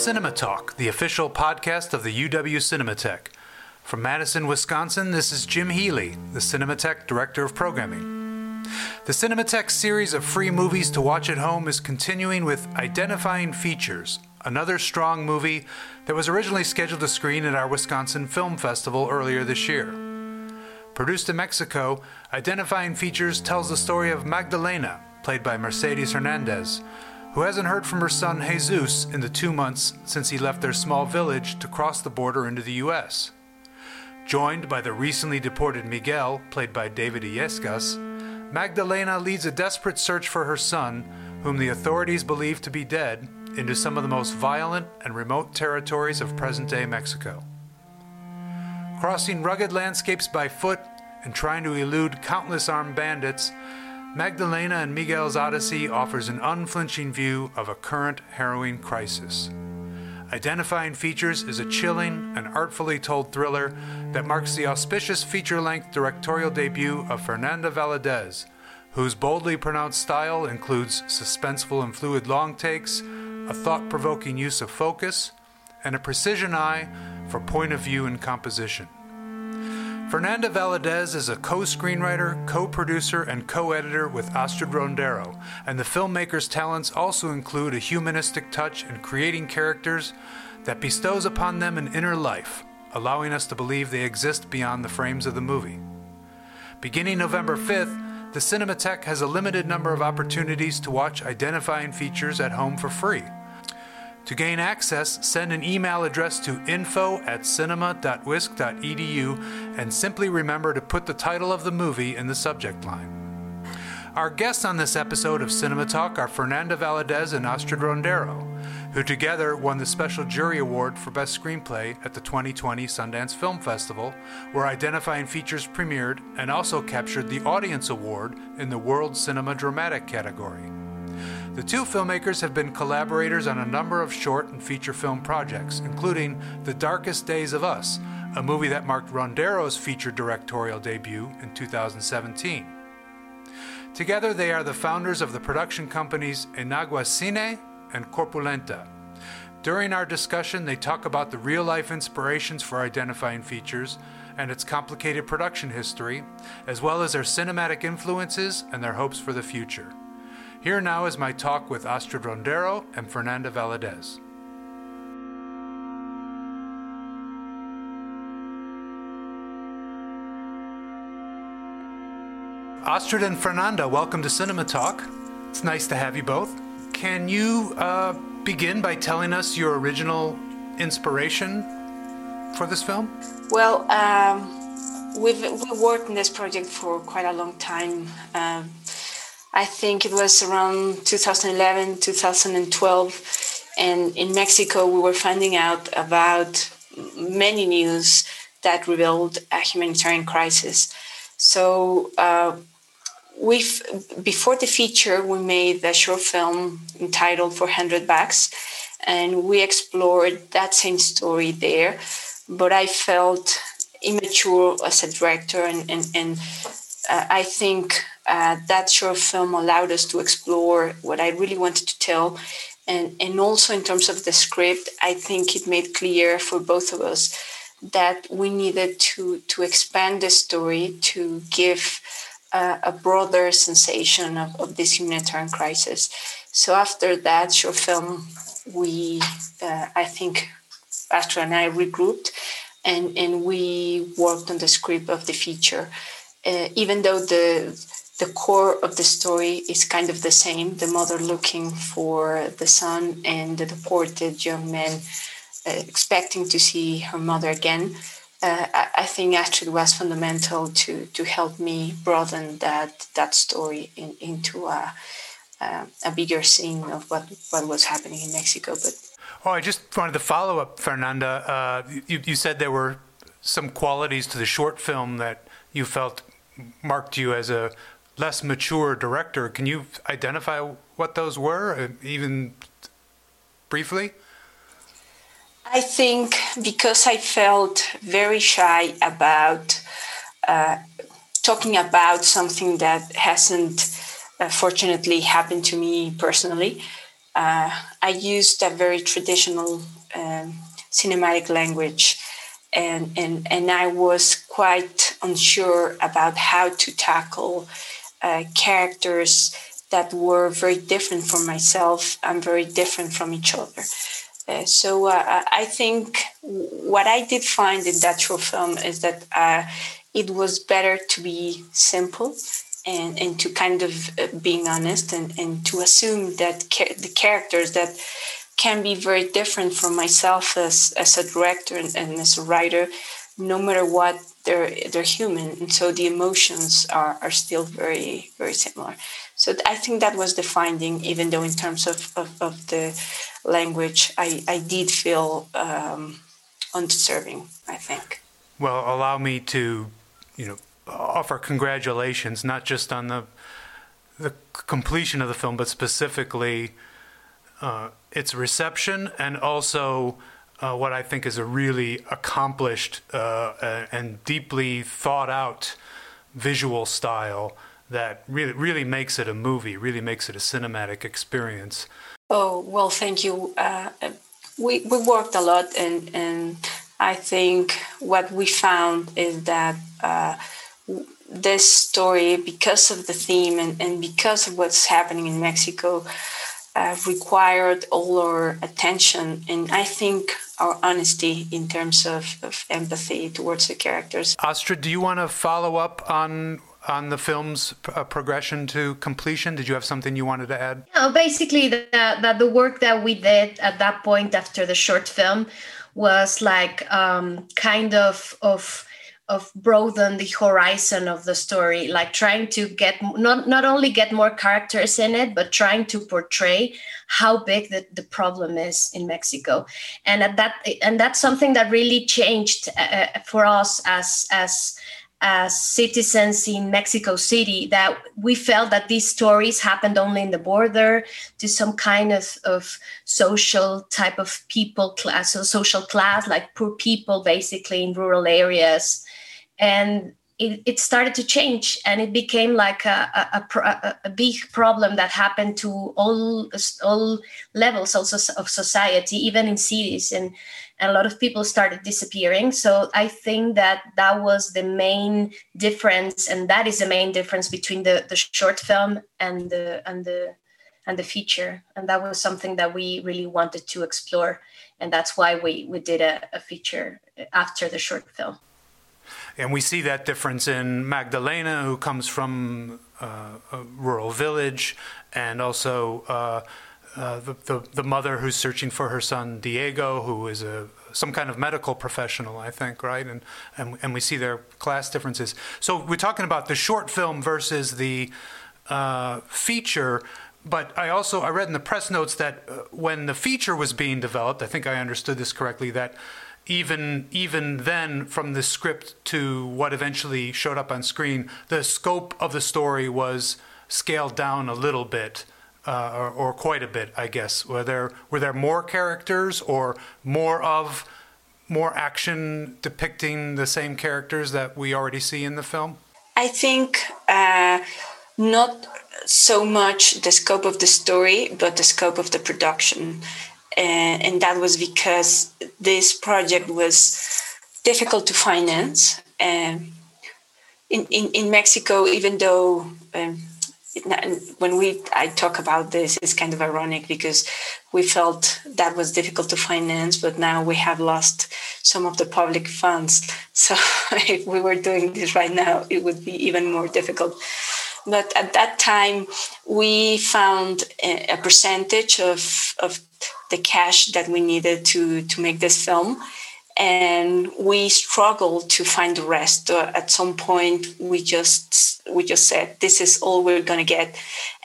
Cinema Talk, the official podcast of the UW Cinematheque. From Madison, Wisconsin, this is Jim Healy, the Cinematheque Director of Programming. The Cinematheque series of free movies to watch at home is continuing with Identifying Features, another strong movie that was originally scheduled to screen at our Wisconsin Film Festival earlier this year. Produced in Mexico, Identifying Features tells the story of Magdalena, played by Mercedes Hernandez, who hasn't heard from her son Jesus in the two months since he left their small village to cross the border into the U.S. Joined by the recently deported Miguel, played by David Illescas, Magdalena leads a desperate search for her son, whom the authorities believe to be dead, into some of the most violent and remote territories of present day Mexico. Crossing rugged landscapes by foot and trying to elude countless armed bandits, Magdalena and Miguel's Odyssey offers an unflinching view of a current harrowing crisis. Identifying Features is a chilling and artfully told thriller that marks the auspicious feature length directorial debut of Fernanda Valadez, whose boldly pronounced style includes suspenseful and fluid long takes, a thought provoking use of focus, and a precision eye for point of view and composition. Fernanda Valadez is a co screenwriter, co producer, and co editor with Astrid Rondero, and the filmmaker's talents also include a humanistic touch in creating characters that bestows upon them an inner life, allowing us to believe they exist beyond the frames of the movie. Beginning November 5th, the Cinematheque has a limited number of opportunities to watch identifying features at home for free. To gain access, send an email address to info at cinema.wisc.edu and simply remember to put the title of the movie in the subject line. Our guests on this episode of Cinema Talk are Fernanda Valadez and Astrid Rondero, who together won the Special Jury Award for Best Screenplay at the 2020 Sundance Film Festival, where Identifying Features premiered and also captured the Audience Award in the World Cinema Dramatic category. The two filmmakers have been collaborators on a number of short and feature film projects, including The Darkest Days of Us, a movie that marked Rondero's feature directorial debut in 2017. Together, they are the founders of the production companies Enagua Cine and Corpulenta. During our discussion, they talk about the real life inspirations for identifying features and its complicated production history, as well as their cinematic influences and their hopes for the future. Here now is my talk with Astrid Rondero and Fernanda Valadez. Astrid and Fernanda, welcome to Cinema Talk. It's nice to have you both. Can you uh, begin by telling us your original inspiration for this film? Well, um, we've we worked on this project for quite a long time. Um, I think it was around 2011, 2012. And in Mexico, we were finding out about many news that revealed a humanitarian crisis. So, uh, we before the feature, we made a short film entitled 400 Bucks, and we explored that same story there. But I felt immature as a director, and, and, and uh, I think uh, that short film allowed us to explore what I really wanted to tell. And, and also, in terms of the script, I think it made clear for both of us that we needed to, to expand the story to give uh, a broader sensation of, of this humanitarian crisis. So, after that short film, we, uh, I think, Astrid and I regrouped and, and we worked on the script of the feature. Uh, even though the the core of the story is kind of the same the mother looking for the son and the deported young man uh, expecting to see her mother again. Uh, I, I, think actually was fundamental to to help me broaden that that story in, into a, a, a bigger scene of what what was happening in Mexico but oh I just wanted to follow up Fernanda. Uh, you, you said there were some qualities to the short film that you felt marked you as a less mature director. Can you identify what those were, uh, even briefly? I think because I felt very shy about uh, talking about something that hasn't uh, fortunately happened to me personally. uh, I used a very traditional um, cinematic language, and, and, and I was quite unsure about how to tackle uh, characters that were very different from myself and very different from each other. Uh, so uh, I think what I did find in that short film is that uh, it was better to be simple and, and to kind of uh, being honest and, and to assume that ca- the characters that can be very different from myself as, as a director and, and as a writer, no matter what, they're they're human, and so the emotions are, are still very very similar. So I think that was the finding, even though in terms of, of, of the language, I, I did feel um, undeserving, I think. Well, allow me to, you know, offer congratulations, not just on the the completion of the film, but specifically uh, its reception and also uh, what I think is a really accomplished uh, and deeply thought out visual style that really really makes it a movie, really makes it a cinematic experience. Oh well, thank you. Uh, we we worked a lot, and and I think what we found is that uh, this story, because of the theme and, and because of what's happening in Mexico, uh, required all our attention and I think our honesty in terms of, of empathy towards the characters. Astrid, do you want to follow up on on the film's uh, progression to completion? Did you have something you wanted to add? No, basically that the, the work that we did at that point after the short film was like um, kind of of of broaden the horizon of the story like trying to get not not only get more characters in it but trying to portray how big the, the problem is in mexico. And at that and that's something that really changed uh, uh for us as as as citizens in Mexico City that we felt that these stories happened only in the border to some kind of, of social type of people class, so social class, like poor people basically in rural areas and it, it, started to change and it became like a, a, a, a, big problem that happened to all all levels also of society even in cities and, and a lot of people started disappearing. So i think that that was the main difference and that is the main difference between the, the short film and the and the and the feature. And that was something that we really wanted to explore and that's why we we did a, a feature after the short film and we see that difference in Magdalena, who comes from uh, a rural village, and also uh, uh, the, the, the mother who's searching for her son Diego, who is a some kind of medical professional, I think, right? And and and we see their class differences. So we're talking about the short film versus the uh, feature. But I also I read in the press notes that uh, when the feature was being developed, I think I understood this correctly that even even then from the script to what eventually showed up on screen, the scope of the story was scaled down a little bit. Uh, or, or, quite a bit, I guess. Were there were there more characters or more of more action depicting the same characters that we already see in the film? I think uh, not so much the scope of the story, but the scope of the production and, and that was because this project was difficult to finance. Um, in, in, in Mexico, even though um, when we I talk about this, it's kind of ironic because we felt that was difficult to finance, but now we have lost some of the public funds. So if we were doing this right now, it would be even more difficult. But at that time, we found a, percentage of, of the cash that we needed to to make this film. And we struggled to find the rest. Uh, at some point we just we just said this is all we're going to get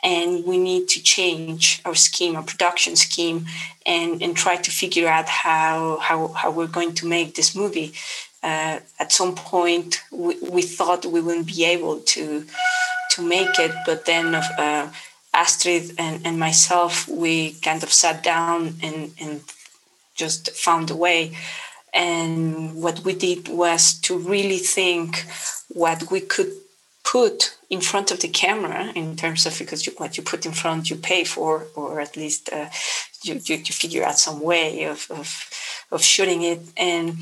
and we need to change our scheme our production scheme and and try to figure out how how, how we're going to make this movie. Uh, at some point we, we thought we wouldn't be able to to make it but then uh, Astrid and, and myself, we kind of sat down and, and just found a way. And what we did was to really think what we could put in front of the camera in terms of because you, what you put in front you pay for or at least uh, you, you, you, figure out some way of, of, of shooting it and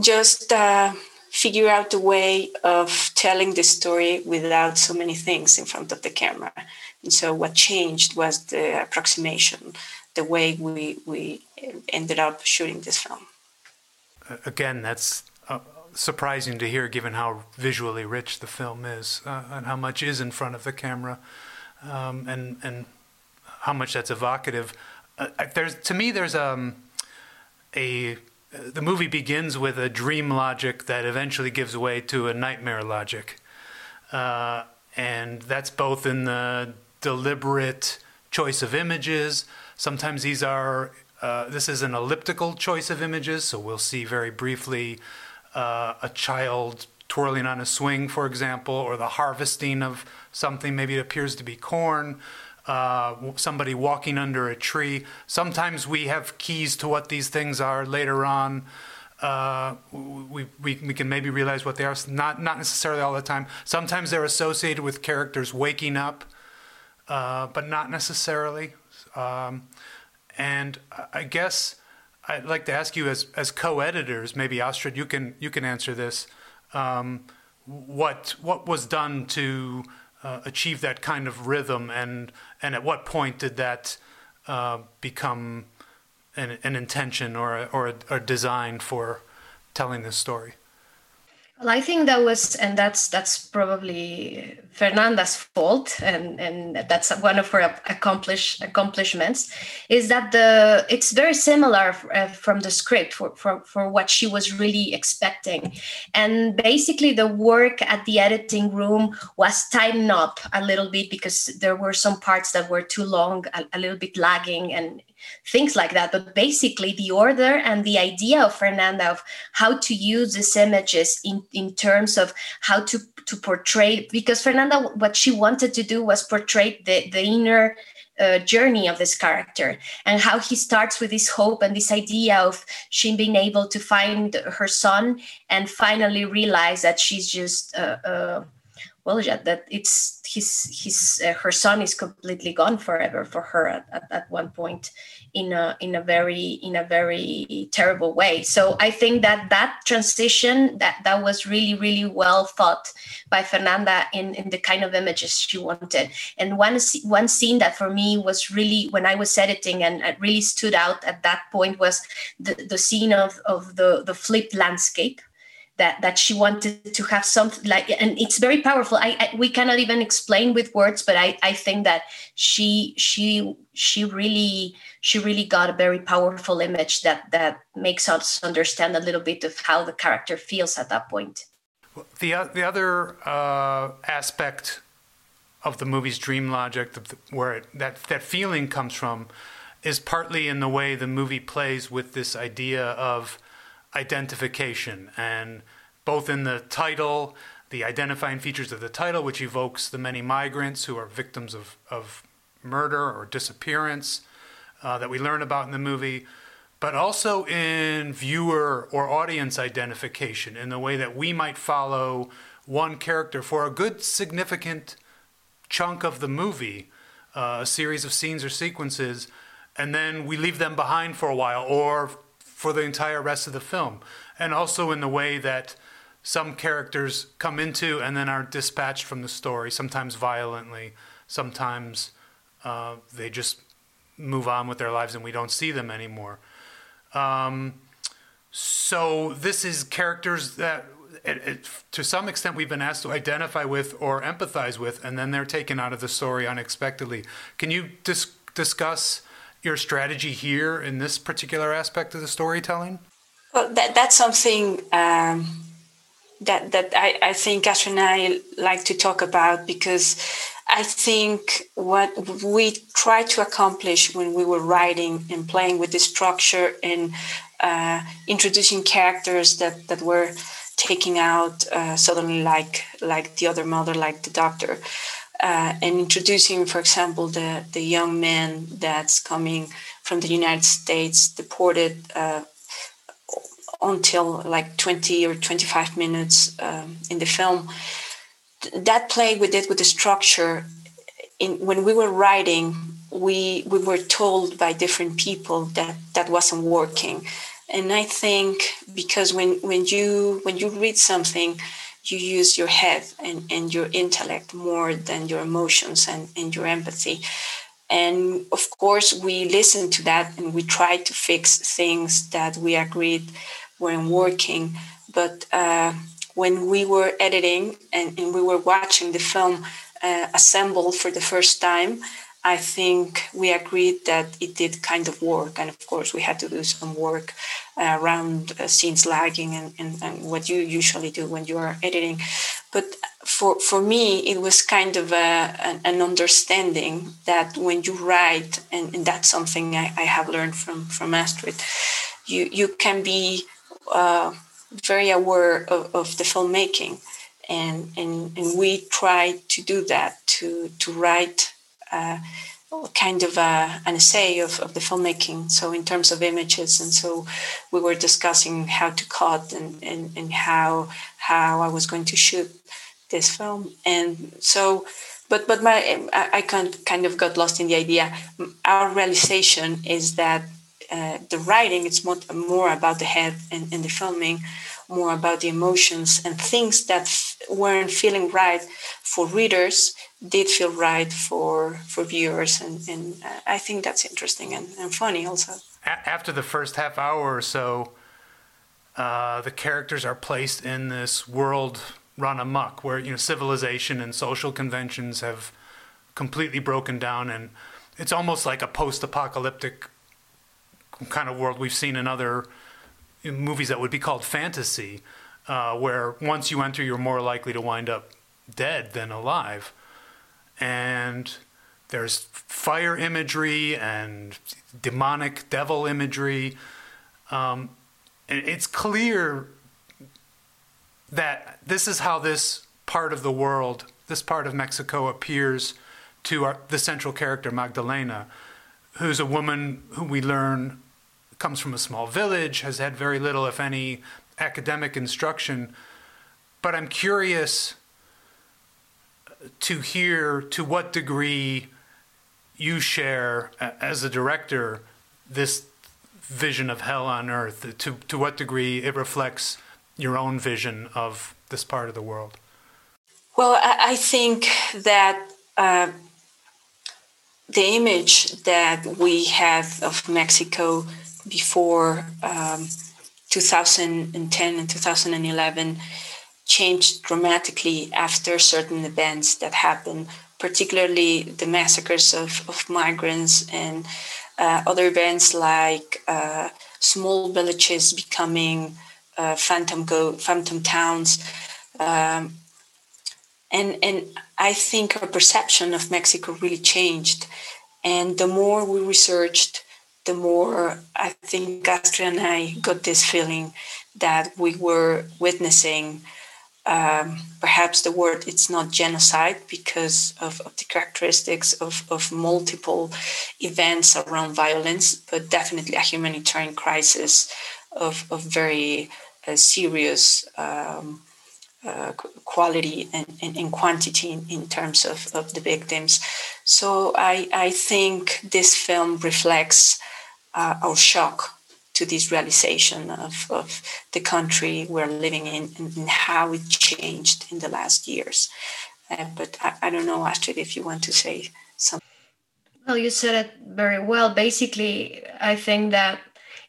just uh, figure out a way of telling the story without so many things in front of the camera and so what changed was the approximation the way we, we ended up shooting this film again that's uh, surprising to hear given how visually rich the film is uh, and how much is in front of the camera um, and and how much that's evocative. Uh, there's to me there's um, a the movie begins with a dream logic that eventually gives way to a nightmare logic, uh, and that's both in the deliberate choice of images. Sometimes these are uh, this is an elliptical choice of images, so we'll see very briefly uh, a child twirling on a swing, for example, or the harvesting of something. Maybe it appears to be corn. Uh, somebody walking under a tree. Sometimes we have keys to what these things are later on. Uh, we, we, we can maybe realize what they are. Not, not necessarily all the time. Sometimes they're associated with characters waking up, uh, but not necessarily. Um, and I guess I'd like to ask you, as as co-editors, maybe Astrid, you can you can answer this. Um, what what was done to uh, achieve that kind of rhythm, and and at what point did that uh, become an, an intention or a, or a, a design for telling this story? Well, I think that was, and that's that's probably Fernanda's fault, and and that's one of her accomplish accomplishments, is that the it's very similar uh, from the script for, for for what she was really expecting, and basically the work at the editing room was tightened up a little bit because there were some parts that were too long, a, a little bit lagging, and things like that. But basically, the order and the idea of Fernanda of how to use these images in, in terms of how to, to portray, because Fernanda, what she wanted to do was portray the, the inner uh, journey of this character and how he starts with this hope and this idea of she being able to find her son and finally realize that she's just uh, uh, well yeah, that it's his his uh, her son is completely gone forever for her at, at, at, one point in a in a very in a very terrible way. So i think that that transition that that was really really well thought by fernanda in in the kind of images she wanted. And one one scene that for me was really when i was editing and it really stood out at that point was the the scene of of the the flipped landscape that that she wanted to have something like and it's very powerful. I, I, we cannot even explain with words but i i think that she she she really she really got a very powerful image that that makes us understand a little bit of how the character feels at that point. The the other uh, aspect of the movie's dream logic where it, that that feeling comes from is partly in the way the movie plays with this idea of identification, and both in the title, the identifying features of the title, which evokes the many migrants who are victims of, of murder or disappearance uh, that we learn about in the movie, but also in viewer or audience identification in the way that we might follow one character for a good significant chunk of the movie, uh, a series of scenes or sequences, and then we leave them behind for a while, or for the entire rest of the film. And also in the way that some characters come into and then are dispatched from the story, sometimes violently, sometimes uh, they just move on with their lives and we don't see them anymore. Um, so this is characters that it, it, to some extent we've been asked to identify with or empathize with, and then they're taken out of the story unexpectedly. Can you dis- discuss your strategy here in this particular aspect of the storytelling? Well, that, that's something um, that that I, I think Astrid and I like to talk about because I think what we tried to accomplish when we were writing and playing with the structure and uh, introducing characters that, that were taking out uh, suddenly like like the other mother, like the doctor, uh, and introducing, for example, the, the young man that's coming from the United States, deported uh, until like 20 or 25 minutes um, in the film. that play we did with the structure in, when we were writing we we were told by different people that that wasn't working and i think because when when you when you read something you use your head and, and your intellect more than your emotions and, and your empathy and of course we listened to that and we tried to fix things that we agreed weren't working but uh, when we were editing and, and, we were watching the film uh, assembled for the first time I think we agreed that it did kind of work. And of course, we had to do some work uh, around uh, scenes lagging and, and, and, what you usually do when you are editing. But for, for me, it was kind of a, an, an, understanding that when you write, and, and that's something I, I, have learned from, from Astrid, you, you can be uh, very aware of, of the filmmaking. And, and, and we try to do that, to, to write uh, kind of a, an essay of, of the filmmaking. So in terms of images, and so we were discussing how to cut and, and, and how how I was going to shoot this film. And so, but but my I, I kind kind of got lost in the idea. Our realization is that uh, the writing it's more more about the head and, and the filming more about the emotions and things that f- weren't feeling right for readers did feel right for for viewers. And, and i think that's interesting and, and funny also. After the first half hour or so uh, the characters are placed in this world run amok where you know civilization and social conventions have completely broken down and it's almost like a post-apocalyptic kind of world we've seen in other movies that would be called fantasy, uh, where once you enter, you're more likely to wind up dead than alive. And there's fire imagery and demonic devil imagery. Um, and it's clear that this is how this part of the world, this part of Mexico, appears to our, the central character, Magdalena, who's a woman who we learn comes from a small village, has had very little, if any, academic instruction. But I'm curious to hear to what degree you share, as a director, this vision of hell on earth, to, to what degree it reflects your own vision of this part of the world. Well, I think that uh, the image that we have of Mexico before um, 2010 and 2011 changed dramatically after certain events that happened, particularly the massacres of, of migrants and uh, other events like uh, small villages becoming uh, phantom go phantom towns. Um, and, and I think our perception of Mexico really changed. And the more we researched, the more I think Astrid and I got this feeling that we were witnessing um, perhaps the word it's not genocide because of, of, the characteristics of, of multiple events around violence, but definitely a humanitarian crisis of, of very uh, serious um, uh, quality and, and, and, quantity in, in terms of, of the victims. So I, I think this film reflects uh, our shock to this realization of, of the country we're living in and, and how it changed in the last years. Uh, but I, I, don't know, Astrid, if you want to say something. Well, you said it very well. Basically, I think that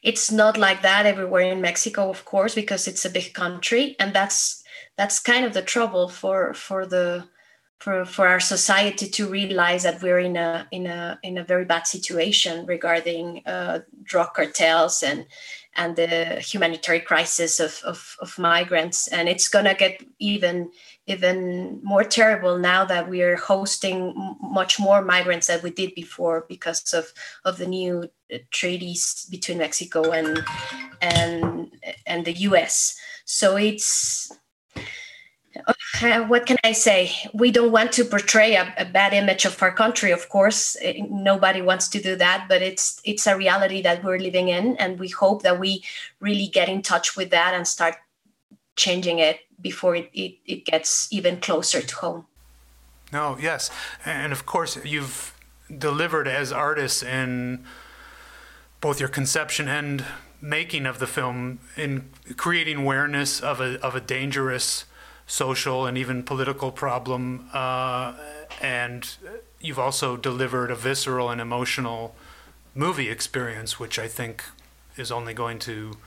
it's not like that everywhere in Mexico, of course, because it's a big country, and that's that's kind of the trouble for for the for, for our society to realize that we're in a in a in a very bad situation regarding uh, drug cartels and and the humanitarian crisis of, of, of migrants. And it's gonna get even even more terrible now that we are hosting much more migrants than we did before because of of the new uh, treaties between Mexico and and and the US so it's what can I say? We don't want to portray a, a, bad image of our country, of course. Eh, nobody wants to do that, but it's it's a reality that we're living in, and we hope that we really get in touch with that and start changing it before it, it, it gets even closer to home. No, yes. And of course, you've delivered as artists in both your conception and making of the film in creating awareness of a, of a dangerous social and even political problem. Uh, and you've also delivered a visceral and emotional movie experience, which I think is only going to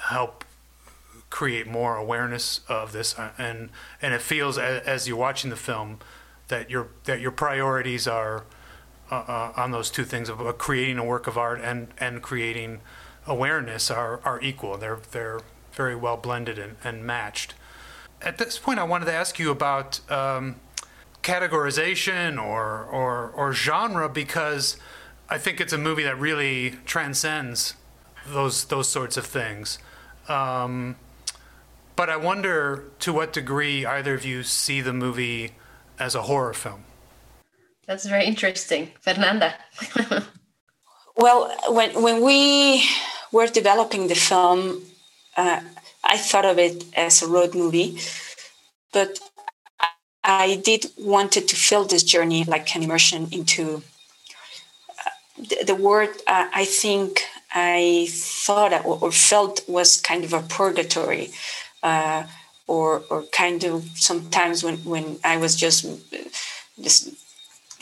help create more awareness of this. Uh, and and it feels as, you're watching the film that your that your priorities are uh, uh, on those two things of creating a work of art and and creating awareness are are equal. They're they're very well blended and, and matched. At this point, I wanted to ask you about um, categorization or, or or genre because I think it's a movie that really transcends those those sorts of things. Um, but I wonder to what degree either of you see the movie as a horror film. That's very interesting, Fernanda. well, when when we were developing the film, uh, I thought of it as a road movie, but I did wanted to fill this journey like an immersion into uh, the, the, word. Uh, I think I thought or felt was kind of a purgatory, uh, or or kind of sometimes when when I was just just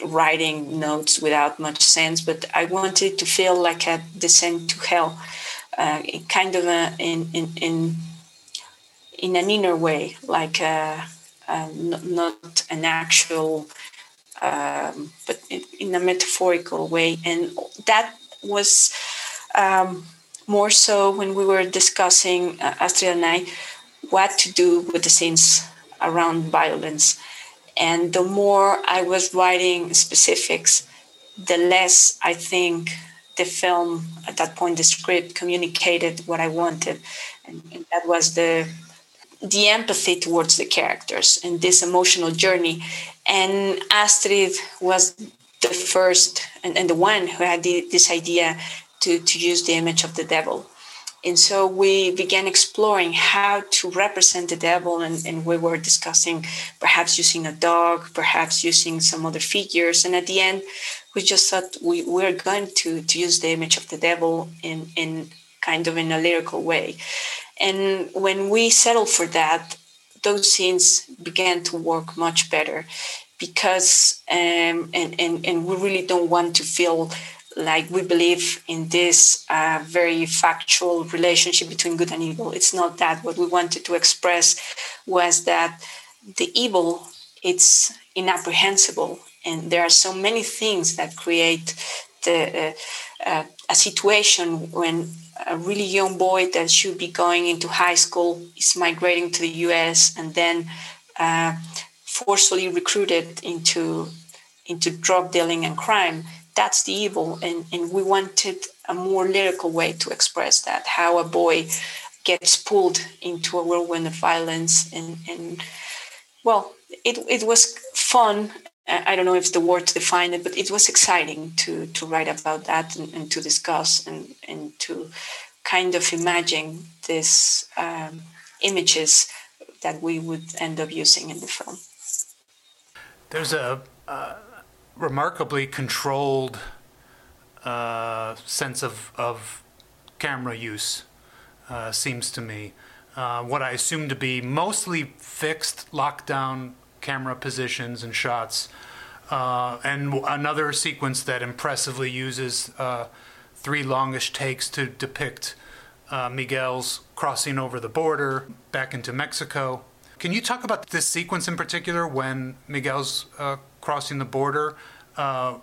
writing notes without much sense, but I wanted to feel like a descent to hell uh, kind of a, in, in, in, in an inner way, like a, a, not an actual, um, but in a metaphorical way. And that was um, more so when we were discussing, uh, Astrid and I, what to do with the scenes around violence. And the more I was writing specifics, the less I think the film at that point the script communicated what i wanted and, and, that was the the empathy towards the characters and this emotional journey. And astrid was the first and, and the one who had the, this idea to, to use the image of the devil. And so we began exploring how to represent the devil and, and we were discussing perhaps using a dog perhaps using some other figures. And at the end we just thought we were going to to use the image of the devil in in kind of in a lyrical way and when we settled for that those scenes began to work much better because um, and, and and we really don't want to feel like we believe in this uh, very factual relationship between good and evil. It's not that. What we wanted to express was that the evil it's inapprehensible. And there are so many things that create the, uh, uh, a situation when a really young boy that should be going into high school is migrating to the US and then uh, forcefully recruited into into drug dealing and crime. That's the evil and, and we wanted a more lyrical way to express that how a boy gets pulled into a whirlwind of violence and, and well it, it was fun I don't know if the word to define it, but it was exciting to to write about that and, and to discuss and and to kind of imagine these um, images that we would end up using in the film. There's a uh, remarkably controlled uh, sense of of camera use, uh, seems to me. Uh, what I assume to be mostly fixed lockdown camera positions and shots. Uh, and another sequence that impressively uses uh, three longish takes to depict uh, Miguel's crossing over the border back into Mexico. Can you talk about this sequence in particular when Miguel's uh, crossing the border? Uh,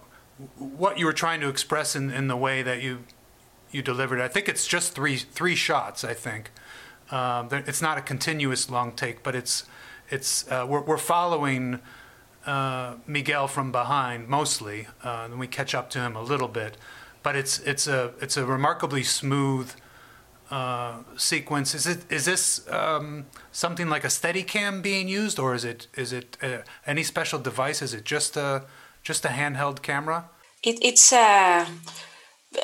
what you were trying to express in, in the way that you you delivered. I think it's just three three shots. I think um, it's not a continuous long take, but it's it's uh, we're, we're following uh, Miguel from behind mostly, uh, and we catch up to him a little bit. But it's it's a it's a remarkably smooth uh, sequence. Is it is this um, something like a Steadicam being used, or is it is it uh, any special device? Is it just a just a handheld camera? It, it's uh,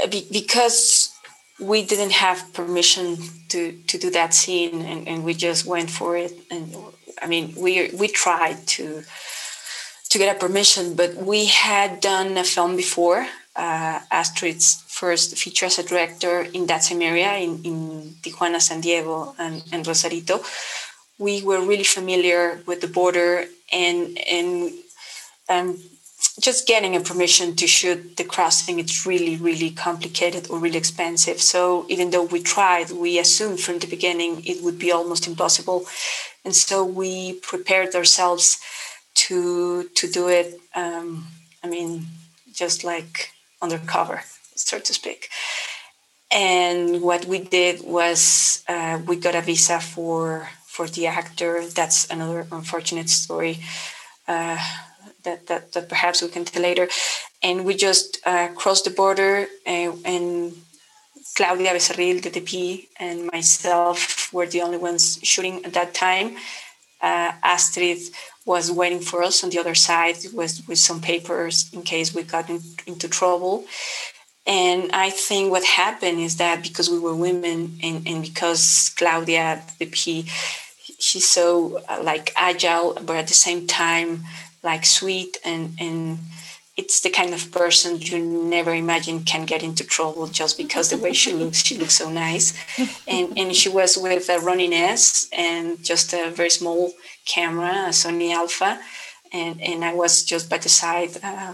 because we didn't have permission to to do that scene, and, and we just went for it. And I mean, we we tried to to get a permission, but we had done a film before, uh, Astrid's first feature as a director in that same area in, in Tijuana, San Diego, and, and Rosarito. We were really familiar with the border and and um, just getting a permission to shoot the crossing it's really really complicated or really expensive so even though we tried we assumed from the beginning it would be almost impossible and so we prepared ourselves to to do it um, i mean just like undercover so to speak and what we did was uh, we got a visa for for the actor that's another unfortunate story uh, that, that, that perhaps we can tell later. And we just uh, crossed the border, uh, and Claudia Becerril, the DP, and myself were the only ones shooting at that time. Uh, Astrid was waiting for us on the other side with, some papers in case we got in, into trouble. And I think what happened is that because we were women and, and because Claudia, the DP, she's so uh, like agile, but at the same time like sweet and and it's the kind of person you never imagine can get into trouble just because the way she looks she looks so nice. And and she was with a Ronin S and just a very small camera a Sony Alpha. And and I was just by the side. Uh,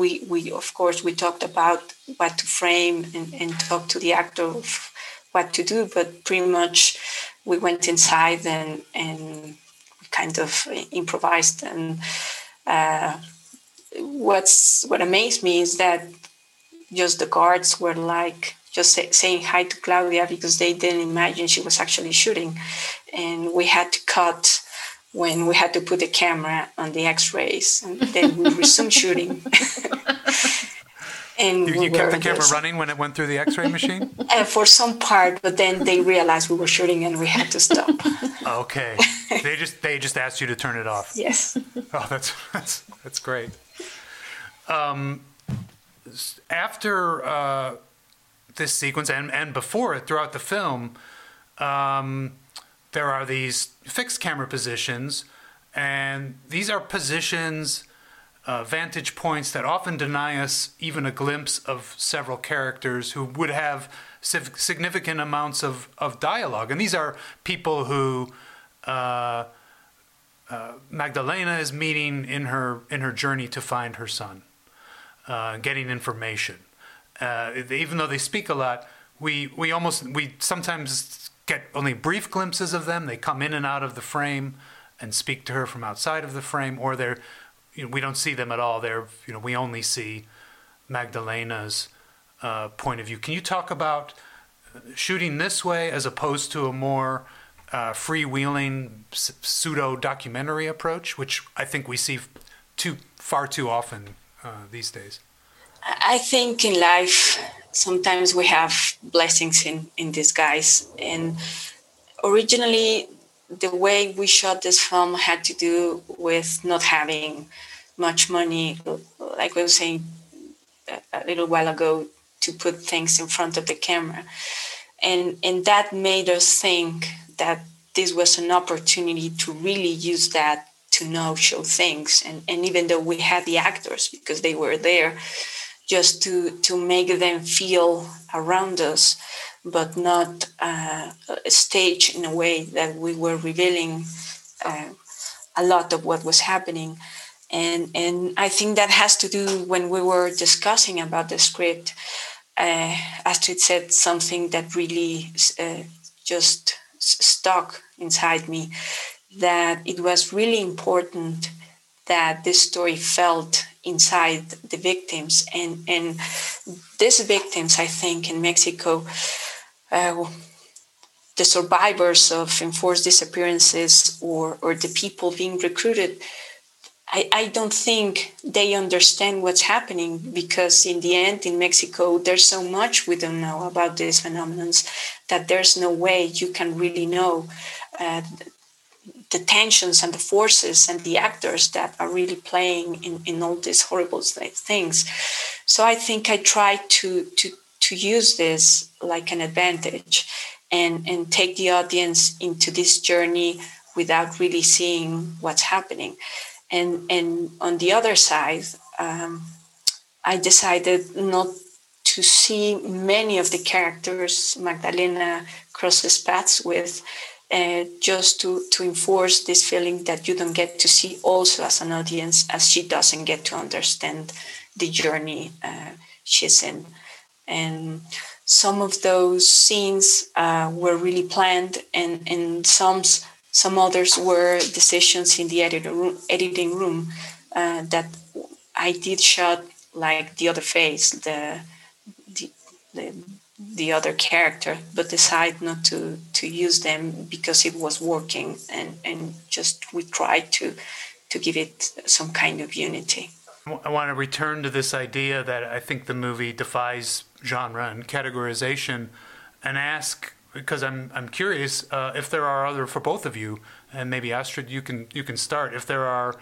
we we of course we talked about what to frame and, and talked to the actor of what to do but pretty much we went inside and and kind of improvised and uh, what's what amazed me is that just the guards were like just say, saying hi to Claudia because they didn't imagine she was actually shooting, and we had to cut when we had to put the camera on the X-rays, and then we resumed shooting. and you, you kept the camera just, running when it went through the X-ray machine. Uh, for some part, but then they realized we were shooting, and we had to stop. okay, they just they just asked you to turn it off. Yes. Oh, that's that's that's great. Um, after uh, this sequence and and before it, throughout the film, um, there are these fixed camera positions, and these are positions. Uh, vantage points that often deny us even a glimpse of several characters who would have significant amounts of, of dialogue. And these are people who uh, uh, Magdalena is meeting in her in her journey to find her son, uh, getting information. Uh, even though they speak a lot, we we almost we sometimes get only brief glimpses of them. They come in and out of the frame and speak to her from outside of the frame, or they're you know, we don't see them at all. They're you know we only see Magdalena's uh, point of view. Can you talk about shooting this way as opposed to a more uh, freewheeling pseudo documentary approach, which I think we see too far too often uh, these days. I think in life sometimes we have blessings in in disguise, and originally the way we shot this film had to do with not having much money, like we were saying a little while ago, to put things in front of the camera. And, and that made us think that this was an opportunity to really use that to now show things. And, and even though we had the actors because they were there, just to, to make them feel around us, but not uh, a stage in a way that we were revealing uh, a lot of what was happening. And, and I think that has to do when we were discussing about the script. Uh, Astrid said something that really uh, just stuck inside me that it was really important that this story felt inside the victims. And and these victims i think in mexico uh, the survivors of enforced disappearances or or the people being recruited I, I don't think they understand what's happening because in the end in mexico there's so much we don't know about these phenomena that there's no way you can really know uh, the tensions and the forces and the actors that are really playing in, in all these horrible things. So i think i try to to to use this like an advantage and and take the audience into this journey without really seeing what's happening. And and on the other side um, i decided not to see many of the characters magdalena crosses paths with uh, just to, to enforce this feeling that you don't get to see also as an audience as she doesn't get to understand the journey uh, she's in. And some of those scenes uh, were really planned and, and some some others were decisions in the editing room, editing room uh, that I did shot like the other face, the, the, the the other character, but decide not to to use them because it was working, and and just we tried to to give it some kind of unity. I want to return to this idea that I think the movie defies genre and categorization, and ask because I'm I'm curious uh, if there are other for both of you, and maybe Astrid, you can you can start if there are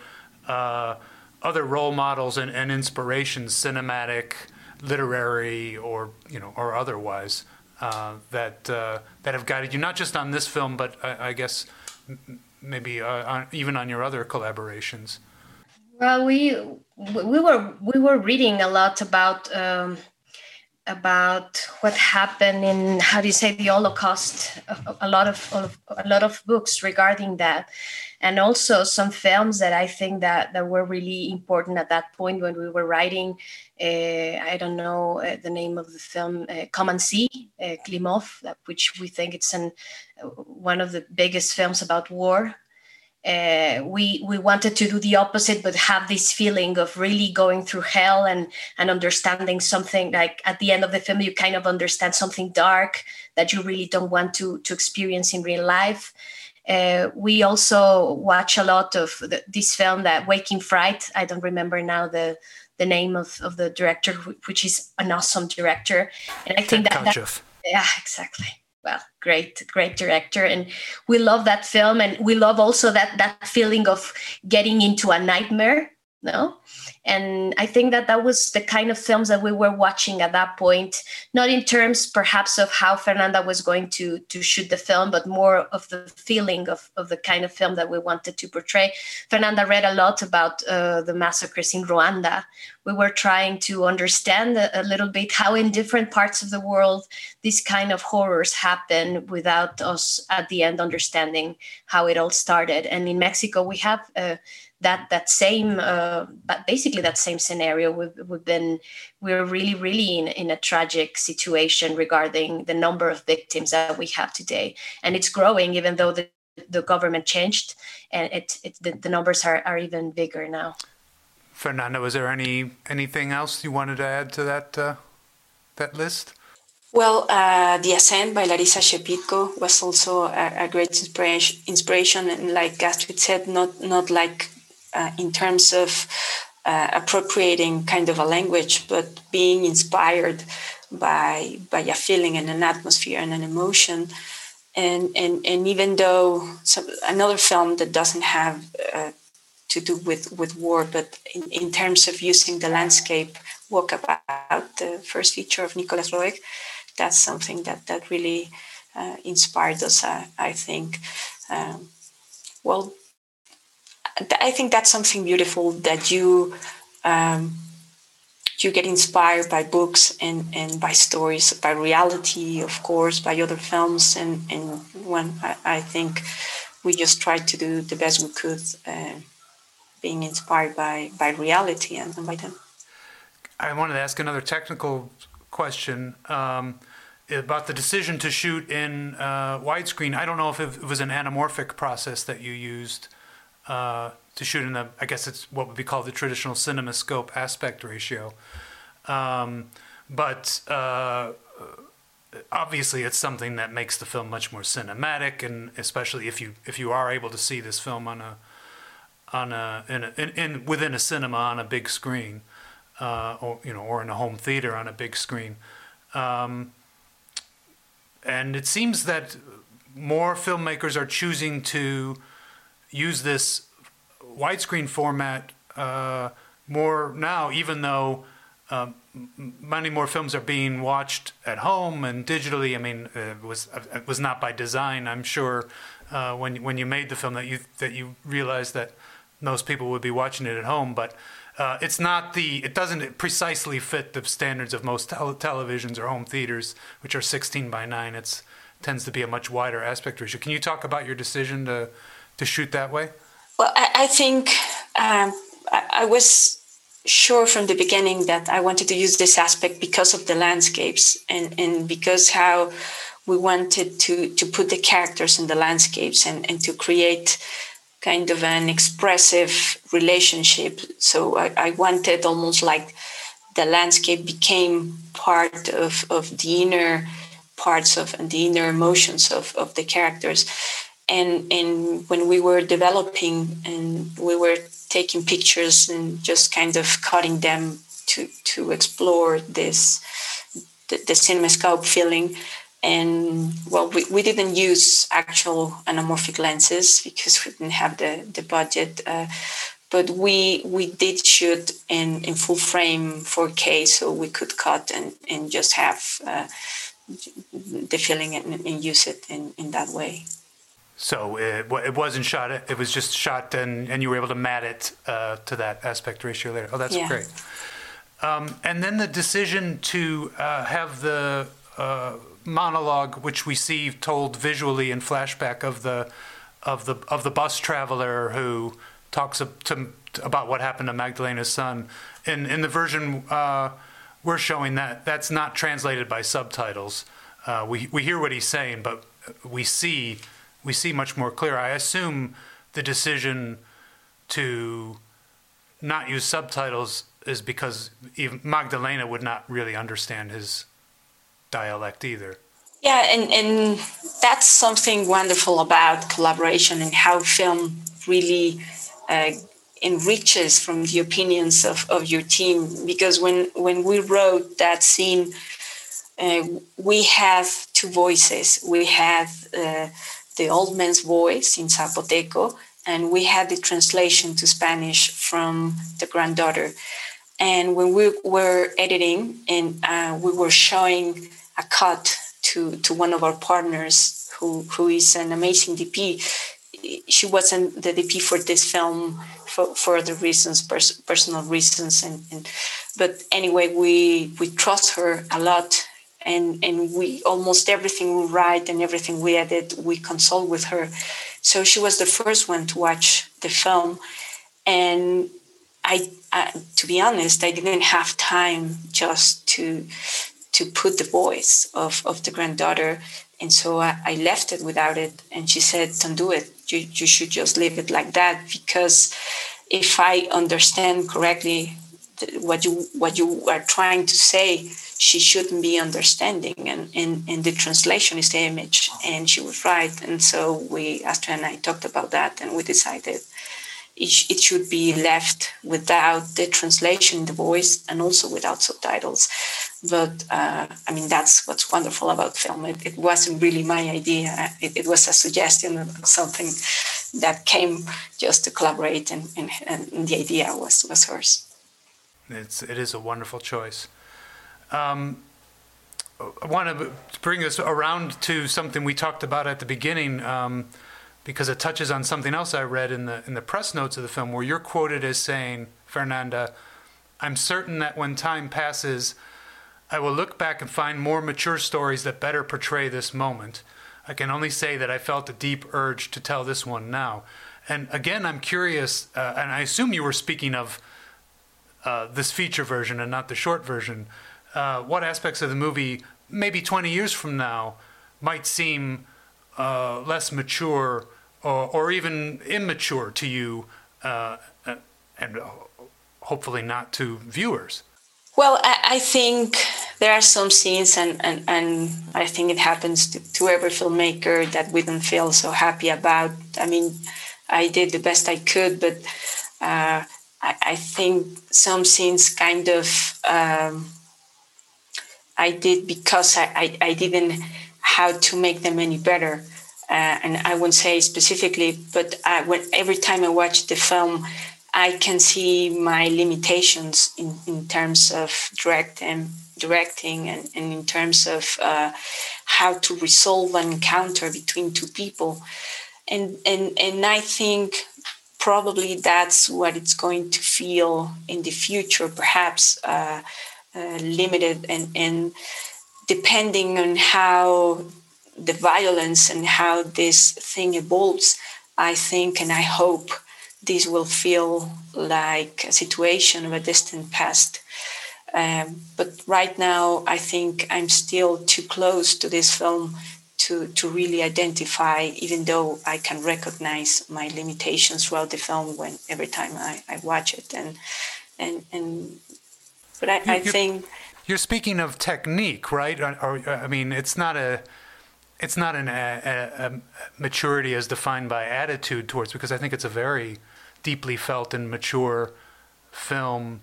uh, other role models and, and inspirations, cinematic literary or you know or otherwise uh, that uh, that have guided you not just on this film but I, I guess maybe uh, on, even on your other collaborations. Well, we we were we were reading a lot about um, about what happened in how do you say the Holocaust. A, a lot of a lot of books regarding that, and also some films that I think that that were really important at that point when we were writing. Uh, I don't know uh, the name of the film, uh, Come and See, uh, Klimov, which we think it's an uh, one of the biggest films about war uh, we we wanted to do the opposite but have this feeling of really going through hell and and understanding something like at the end of the film you kind of understand something dark that you really don't want to to experience in real life uh, we also watch a lot of the, this film that Wake in Fright. I don't remember now the the name of, of the director which is an awesome director. And i think that, that yeah exactly. Well great great director. And we love that film. And we love also that that feeling of getting into a nightmare no? And i think that that was the kind of films that we were watching at that point not in terms perhaps of how fernanda was going to to shoot the film but more of the feeling of, of the kind of film that we wanted to portray. Fernanda read a lot about uh, the massacres in rwanda. We were trying to understand a, a little bit how in different parts of the world these kind of horrors happen without us at the end understanding how it all started. And in mexico we have uh, that that same uh, but basically that same scenario we've, we've been we're really really in, in a tragic situation regarding the number of victims that we have today. And it's growing even though the, the government changed and it, it the, the numbers are, are even bigger now. Fernanda was there any anything else you wanted to add to that uh, that list? Well, uh, The Ascent by Larissa Shepitko was also a, a, great inspiration, inspiration, and like Astrid said, not not like uh, in terms of uh, appropriating kind of a language, but being inspired by by a feeling and an atmosphere and an emotion. And and and even though some, another film that doesn't have uh, to do with with war, but in, in terms of using the landscape, Walkabout, the first feature of Nicolas Roeg, that's something that that really uh, inspired us. I, I think. Um, well, I think that's something beautiful that you um, you get inspired by books and, and by stories, by reality, of course, by other films, and and when I, I think we just tried to do the best we could, uh, being inspired by by reality and, and, by them. I wanted to ask another technical question. Um, about the decision to shoot in uh, widescreen, I don't know if it was an anamorphic process that you used uh, to shoot in the, I guess it's what would be called the traditional CinemaScope aspect ratio. Um, but uh, obviously, it's something that makes the film much more cinematic, and especially if you if you are able to see this film on a on a in, a, in, in within a cinema on a big screen, uh, or you know, or in a home theater on a big screen. Um, and it seems that more filmmakers are choosing to use this widescreen format uh, more now, even though uh, many more films are being watched at home and digitally. I mean, it was it was not by design. I'm sure uh, when when you made the film that you that you realized that most people would be watching it at home, but. Uh, it's not the. It doesn't precisely fit the standards of most tele- televisions or home theaters, which are 16 by 9. It's tends to be a much wider aspect ratio. Can you talk about your decision to to shoot that way? Well, I, I think um, I, I was sure from the beginning that I wanted to use this aspect because of the landscapes and, and because how we wanted to, to put the characters in the landscapes and, and to create kind of an expressive relationship. So I, I wanted almost like the landscape became part of, of the inner parts of and the inner emotions of, of the characters. And and when we were developing and we were taking pictures and just kind of cutting them to to explore this the, the cinemascope feeling, and well we, we didn't use actual anamorphic lenses because we didn't have the the budget uh, but we we did shoot in in full frame 4k so we could cut and and just have uh, the feeling and, and, use it in in that way so it, it wasn't shot it was just shot and and you were able to mat it uh, to that aspect ratio later oh that's yeah. great um, and then the decision to uh, have the uh, monologue, which we see told visually in flashback of the of the of the bus traveler who talks to, about what happened to Magdalena's son. In in the version uh, we're showing that that's not translated by subtitles. Uh, we we hear what he's saying, but we see we see much more clear. I assume the decision to not use subtitles is because even Magdalena would not really understand his dialect either. Yeah, and, and that's something wonderful about collaboration and how film really uh, enriches from the opinions of, of your team. Because when, when we wrote that scene, uh, we have two voices. We had uh, the old man's voice in Zapoteco, and we had the translation to Spanish from the granddaughter. And when we were editing and uh, we were showing a cut to to one of our partners who who is an amazing DP. She wasn't the DP for this film for, for other reasons, pers- personal reasons, and, and but anyway, we we trust her a lot, and and we almost everything we write and everything we edit, we consult with her. So she was the first one to watch the film, and I, I, to be honest, I didn't have time just to to put the voice of, of the granddaughter. And so I, I left it without it. And she said, Don't do it. You, you should just leave it like that because if I understand correctly what you what you are trying to say, she shouldn't be understanding. And, and, and the translation is the image. And she was right. And so we, Astrid and I talked about that and we decided it, should be left without the translation in the voice and also without subtitles. But uh, I mean, that's what's wonderful about film. It, it wasn't really my idea. It, it, was a suggestion of something that came just to collaborate, and, and, and the idea was, was hers. It's, it is a wonderful choice. Um, I want to bring us around to something we talked about at the beginning. Um, because it touches on something else I read in the in the press notes of the film, where you're quoted as saying, "Fernanda, I'm certain that when time passes, I will look back and find more mature stories that better portray this moment. I can only say that I felt a deep urge to tell this one now." And again, I'm curious, uh, and I assume you were speaking of uh, this feature version and not the short version. Uh, what aspects of the movie, maybe 20 years from now, might seem uh, less mature or, or even immature to you, uh, and hopefully not to viewers? Well, I, I, think there are some scenes, and, and, and I think it happens to, to every filmmaker that we don't feel so happy about. I mean, I did the best I could, but uh, I, I, think some scenes kind of um, I did because I, I, I didn't how to make them any better uh, and I won't say specifically, but I, when every time I watch the film, I can see my limitations in, in terms of direct and directing and, and in terms of uh, how to resolve an encounter between two people. And, and, and I think probably that's what it's going to feel in the future, perhaps uh, uh, limited and, and depending on how the violence and how this thing evolves, I think and I hope this will feel like a situation of a distant past. Um, but right now, I think I'm still too close to this film to, to really identify, even though I can recognize my limitations throughout the film when every time I, I watch it. And, and, and but I, I think. You're speaking of technique, right? Or, or, I mean, it's not a it's not an a, a maturity as defined by attitude towards because I think it's a very deeply felt and mature film.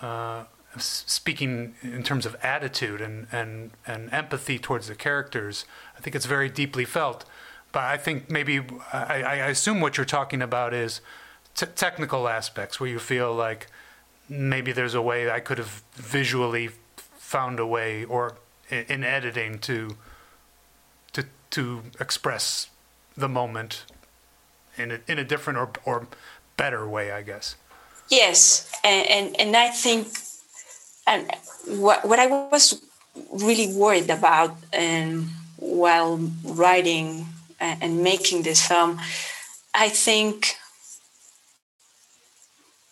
Uh, speaking in terms of attitude and, and, and empathy towards the characters, I think it's very deeply felt. But I think maybe I, I assume what you're talking about is t- technical aspects where you feel like maybe there's a way I could have visually found a way or in, in editing to to to express the moment in a, in a different or, or better way, I guess. Yes, and, and, and I think and what, what I was really worried about um, while writing and making this film, I think,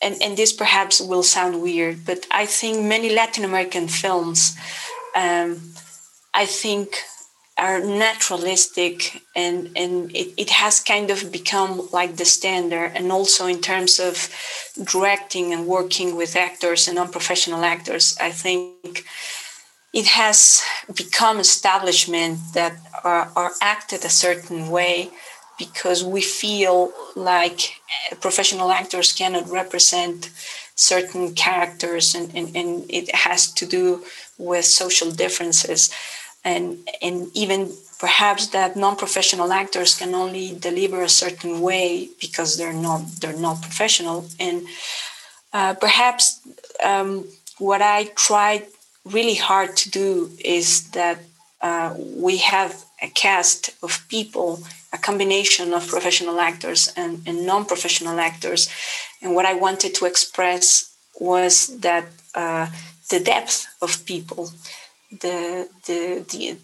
and, and this perhaps will sound weird, but I think many Latin American films, um, I think are naturalistic and and it, it has kind of become like the standard and also in terms of directing and working with actors and unprofessional actors i think it has become establishment that are, are acted a certain way because we feel like professional actors cannot represent certain characters and, and, and it has to do with social differences. And and even perhaps that non-professional actors can only deliver a certain way because they're not they're not professional. And uh, perhaps um, what I tried really hard to do is that uh, we have a cast of people, a combination of professional actors and, and non-professional actors, and what I wanted to express was that uh, the depth of people the the the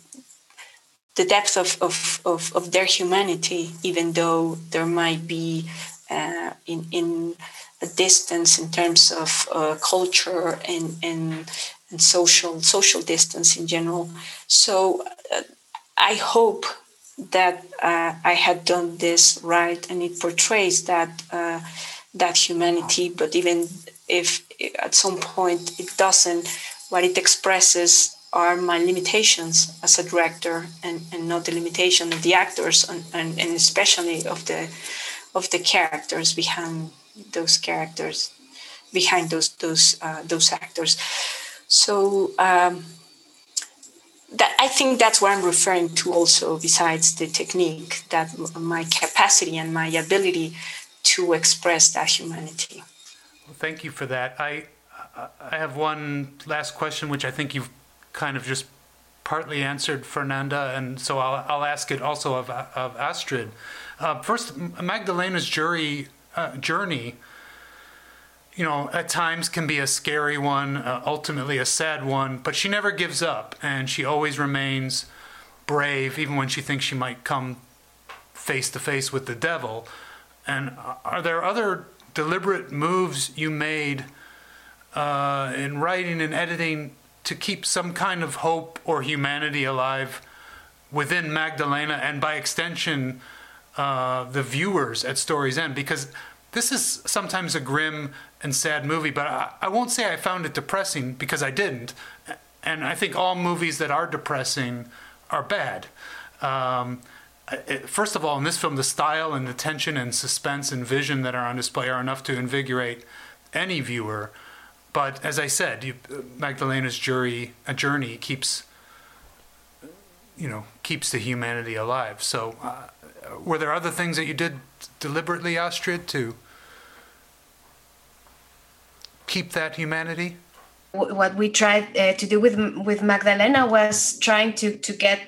the depth of, of, of, of their humanity, even though there might be uh, in, in a distance in terms of uh, culture and, and, and social social distance in general. So uh, I hope that uh, I had done this right, and it portrays that uh, that humanity. But even if at some point it doesn't, what it expresses are my limitations as a director and, and not the limitation of the actors and, and, and especially of the of the characters behind those characters behind those those uh, those actors so um, that I think that's what I'm referring to also besides the technique that my capacity and my ability to express that humanity well, thank you for that I I have one last question which I think you've kind of just partly answered Fernanda, and so I'll, I'll ask it also of, of Astrid. Uh, first, Magdalena's jury, uh, journey, you know, at times can be a scary one, uh, ultimately a sad one, but she never gives up, and she always remains brave, even when she thinks she might come face to face with the devil. And are there other deliberate moves you made uh, in writing and editing to keep some kind of hope or humanity alive within Magdalena and by extension uh, the viewers at Story's End because this is sometimes a grim and sad movie, but I, I, won't say I found it depressing because I didn't. And I think all movies that are depressing are bad. Um, first of all, in this film, the style and the tension and suspense and vision that are on display are enough to invigorate any viewer. But as I said, you, Magdalena's jury, a journey keeps, you know, keeps the humanity alive. So, uh, were there other things that you did deliberately, Astrid, to keep that humanity? What we tried uh, to do with with Magdalena was trying to to get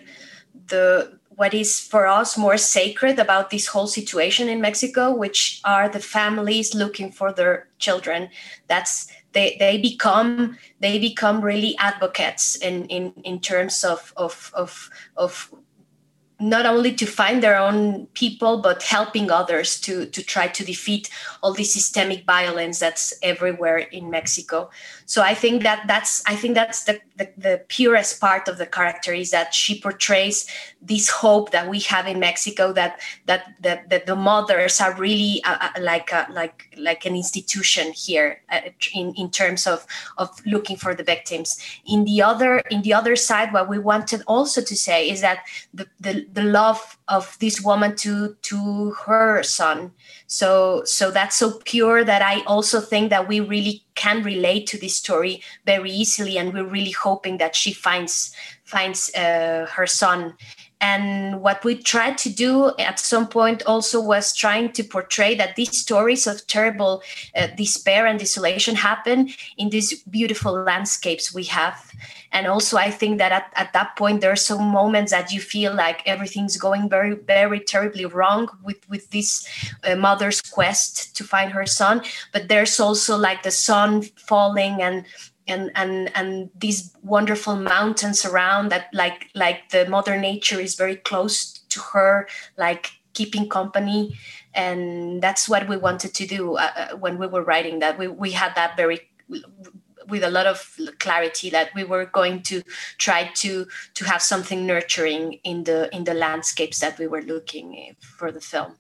the what is for us more sacred about this whole situation in Mexico, which are the families looking for their children. That's they, they become they become really advocates in, in, in terms of, of, of, of not only to find their own people but helping others to to try to defeat all the systemic violence that's everywhere in mexico so i think that that's i think that's the, the, the purest part of the character is that she portrays this hope that we have in mexico that that that, that the mothers are really uh, uh like a, like like an institution here uh, in in terms of of looking for the victims. In the other in the other side what we wanted also to say is that the the the love of this woman to to her son so so that's so pure that i also think that we really can relate to this story very easily and we're really hoping that she finds finds uh, her son and what we tried to do at some point also was trying to portray that these stories of terrible uh, despair and desolation happen in these beautiful landscapes we have. And also i think that at, at that point there are some moments that you feel like everything's going very very terribly wrong with with this uh, mother's quest to find her son. But there's also like the sun falling and and and and these wonderful mountains around that like like the mother nature is very close to her like keeping company. And that's what we wanted to do uh, uh when we were writing that. We, we had that very with a lot of clarity that we were going to try to to have something nurturing in the in the landscapes that we were looking for the film.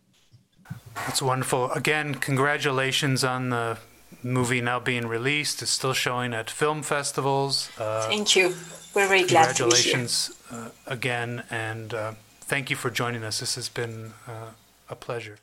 That's wonderful. Again congratulations on the movie now being released. It's still showing at film festivals. Uh, Thank you. We're very glad to be here. Congratulations uh, again, and uh, thank you for joining us. This has been uh, a pleasure.